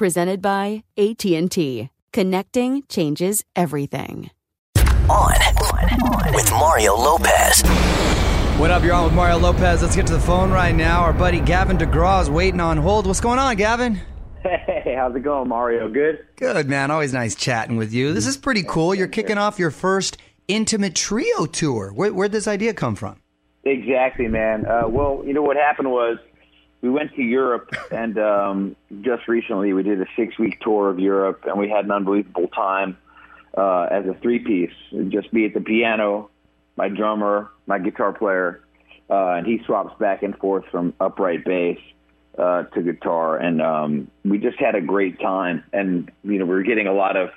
Presented by AT&T. Connecting changes everything. On, on with Mario Lopez. What up, you're on with Mario Lopez. Let's get to the phone right now. Our buddy Gavin DeGraw is waiting on hold. What's going on, Gavin? Hey, how's it going, Mario? Good? Good, man. Always nice chatting with you. This is pretty cool. You're kicking off your first intimate trio tour. Where, where'd this idea come from? Exactly, man. Uh, well, you know what happened was we went to Europe, and um, just recently we did a six-week tour of Europe, and we had an unbelievable time uh, as a three-piece. Just me at the piano, my drummer, my guitar player, uh, and he swaps back and forth from upright bass uh, to guitar, and um, we just had a great time. And you know, we were getting a lot of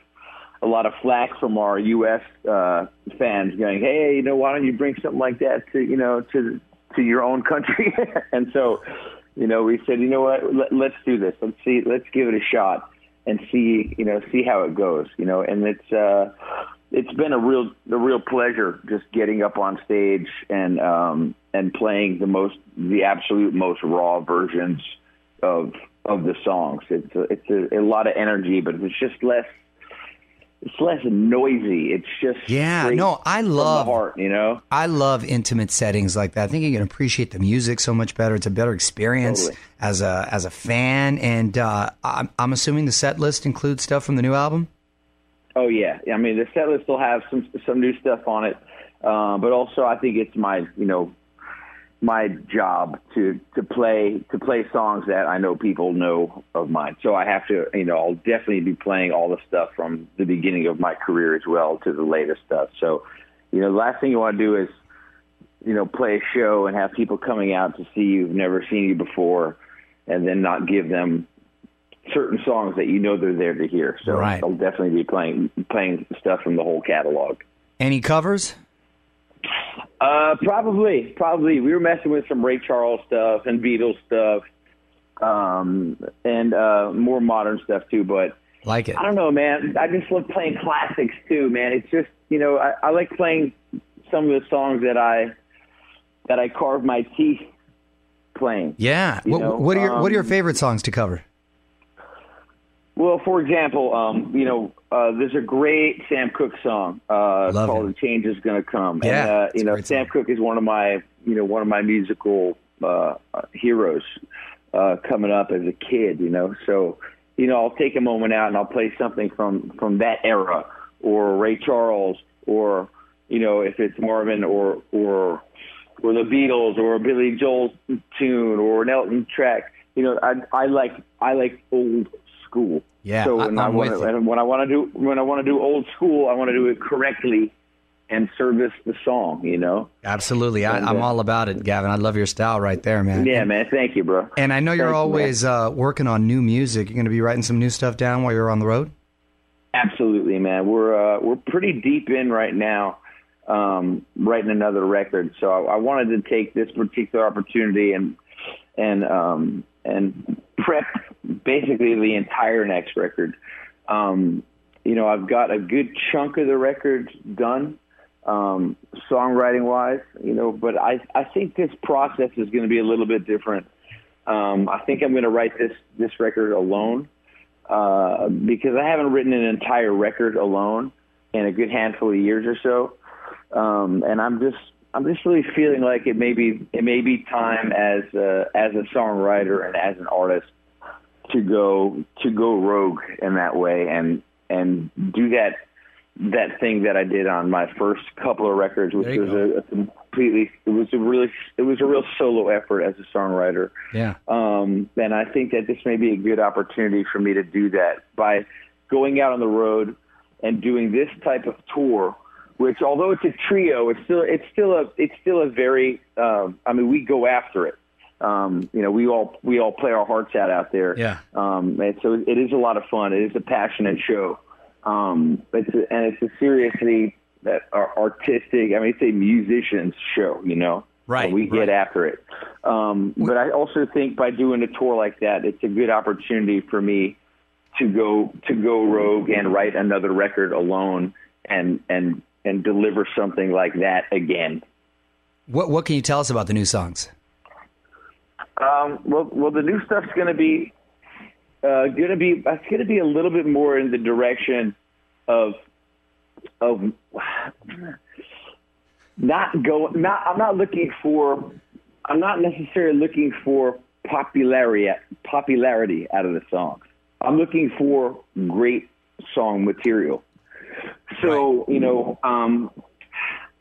a lot of flack from our U.S. Uh, fans, going, "Hey, you know, why don't you bring something like that to you know to to your own country?" and so you know, we said, you know what, Let, let's do this. Let's see, let's give it a shot and see, you know, see how it goes. You know, and it's uh, it's been a real a real pleasure just getting up on stage and um, and playing the most the absolute most raw versions of of the songs. It's a, it's a, a lot of energy, but it's just less it's less noisy. It's just Yeah, no, I love heart, you know. I love intimate settings like that. I think you can appreciate the music so much better. It's a better experience Totally. as a as a fan. And uh, I'm, I'm assuming the set list includes stuff from the new album. Oh yeah, I mean the set list will have some some new stuff on it, uh, but also I think it's my you know my job to to play to play songs that I know people know of mine. So I have to you know I'll definitely be playing all the stuff from the beginning of my career as well to the latest stuff. So you know the last thing you want to do is you know play a show and have people coming out to see you who've never seen you before, and then not give them certain songs that you know they're there to hear. So Right. I'll definitely be playing playing stuff from the whole catalog. Any covers? Uh, probably, probably. We were messing with some Ray Charles stuff and Beatles stuff, um, and uh, more modern stuff too. But Like it. I don't know, man. I just love playing classics too, man. It's just you know I, I like playing some of the songs that I that I carved my teeth playing. Yeah. What, what are your What are your um, favorite songs to cover? Well, for example, um, you know, uh, there's a great Sam Cooke song uh, Love called. "The Change Is Gonna Come." Yeah, and, uh, you know, Sam song. Cooke is one of my, you know, one of my musical uh, uh, heroes uh, coming up as a kid. You know, so you know, I'll take a moment out and I'll play something from from that era, or Ray Charles, or you know, if it's Marvin or or or the Beatles or a Billy Joel tune or an Elton track. you know, I I like I like old school. Yeah, So when I, I'm want with to, and when I want to do when I want to do old school, I want to do it correctly and service the song. You know. Absolutely. I, I'm uh, all about it, Gavin. I love your style right there, man. Yeah, man. Thank you, bro. And I know you're Thank you, man. always uh, working on new music. You're going to be writing some new stuff down while you're on the road? Absolutely, man. We're uh, we're pretty deep in right now, um, writing another record. So I, I wanted to take this particular opportunity and and um, and prep basically the entire next record. Um, you know, I've got a good chunk of the record done, um, songwriting wise. You know, but I I think this process is going to be a little bit different. Um, I think I'm going to write this this record alone uh, because I haven't written an entire record alone in a good handful of years or so, um, and I'm just I'm just really feeling like it may be it may be time as a, as a songwriter and as an artist to go to go rogue in that way and and do that that thing that I did on my first couple of records, which was go. a, a completely it was a really it was a real solo effort as a songwriter. Yeah. Um, and I think that this may be a good opportunity for me to do that by going out on the road and doing this type of tour. Which, although it's a trio, it's still it's still a it's still a very. Um, I mean, we go after it. Um, you know, we all we all play our hearts out out there. Yeah. Um, and so it is a lot of fun. It is a passionate show. Um, it's a, and it's a seriously that artistic. I mean, it's a musician's show. You know. Right, And we right. get after it. Um, but I also think by doing a tour like that, it's a good opportunity for me to go to go rogue and write another record alone and and and deliver something like that again. What What can you tell us about the new songs? Um, well, well, the new stuff's going to be uh, going to be it's going to be a little bit more in the direction of of not going. not I'm not looking for I'm not necessarily looking for popularity popularity out of the songs. I'm looking for great song material. So you know, um,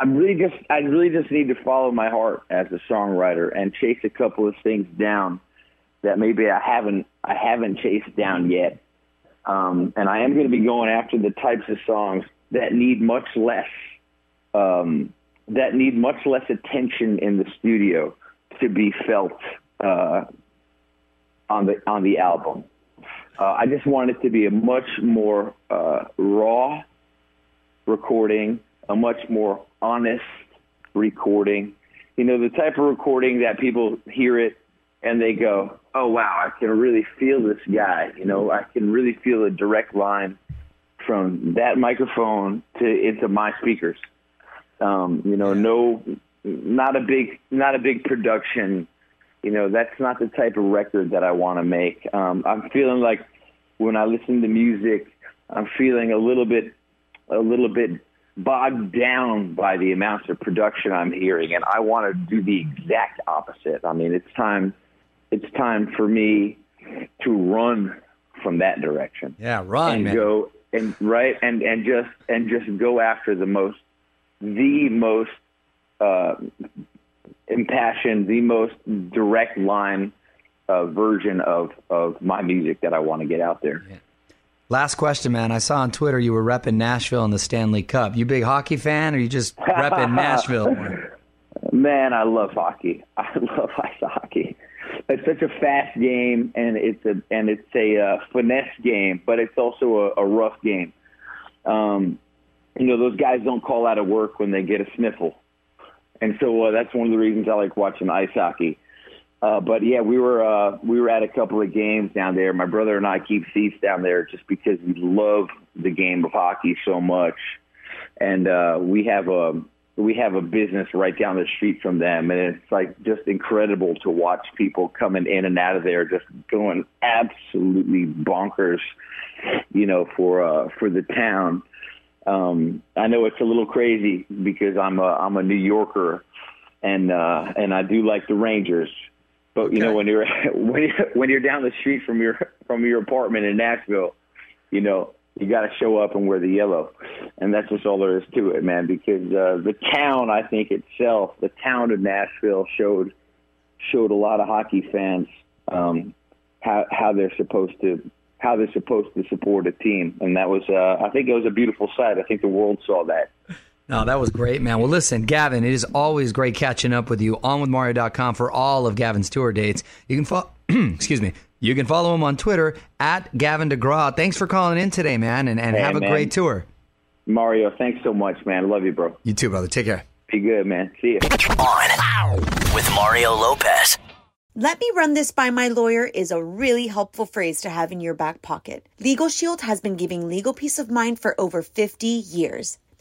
I really just I really just need to follow my heart as a songwriter and chase a couple of things down that maybe I haven't I haven't chased down yet. Um, and I am going to be going after the types of songs that need much less um, that need much less attention in the studio to be felt uh, on the on the album. Uh, I just want it to be a much more uh, raw recording, a much more honest recording. You know, the type of recording that people hear it and they go, "Oh wow, I can really feel this guy." You know, I can really feel a direct line from that microphone to into my speakers. Um, you know, no, not a big, not a big production. You know, that's not the type of record that I want to make. Um, I'm feeling like when I listen to music, I'm feeling a little bit, a little bit bogged down by the amounts of production I'm hearing, and I want to do the exact opposite. I mean, it's time, it's time for me to run from that direction Yeah, run, and man. go and right and and just and just go after the most the most uh, impassioned, the most direct line uh, version of of my music that I want to get out there. Last question, man. I saw on Twitter you were repping Nashville in the Stanley Cup. You big hockey fan, or you just repping Nashville? Man, I love hockey. I love ice hockey. It's such a fast game, and it's a and it's a uh, finesse game, but it's also a, a rough game. Um, you know, those guys don't call out of work when they get a sniffle, and so uh, that's one of the reasons I like watching ice hockey. Uh, but yeah, we were uh, we were at a couple of games down there. My brother and I keep seats down there just because we love the game of hockey so much, and uh, we have a we have a business right down the street from them, and it's like just incredible to watch people coming in and out of there, just going absolutely bonkers, you know, for uh, for the town. Um, I know it's a little crazy because I'm a I'm a New Yorker, and uh, and I do like the Rangers. But you know when you're when you're when you're down the street from your from your apartment in Nashville, you know you got to show up and wear the yellow, and that's just all there is to it, man. Because uh, the town, I think itself, the town of Nashville showed showed a lot of hockey fans um, how how they're supposed to how they're supposed to support a team, and that was uh, I think it was a beautiful sight. I think the world saw that. No, that was great, man. Well, listen, Gavin, it is always great catching up with you. OnWithMario.com for all of Gavin's tour dates. You can follow, excuse me, you can follow him on Twitter at Gavin DeGraw. Thanks for calling in today, man, and, and Hey, have a man. great tour. Mario, thanks so much, man. Love you, bro. You too, brother. Take care. Be good, man. See you. On with Mario Lopez. Let me run this by my lawyer is a really helpful phrase to have in your back pocket. Legal Shield has been giving legal peace of mind for over 50 years.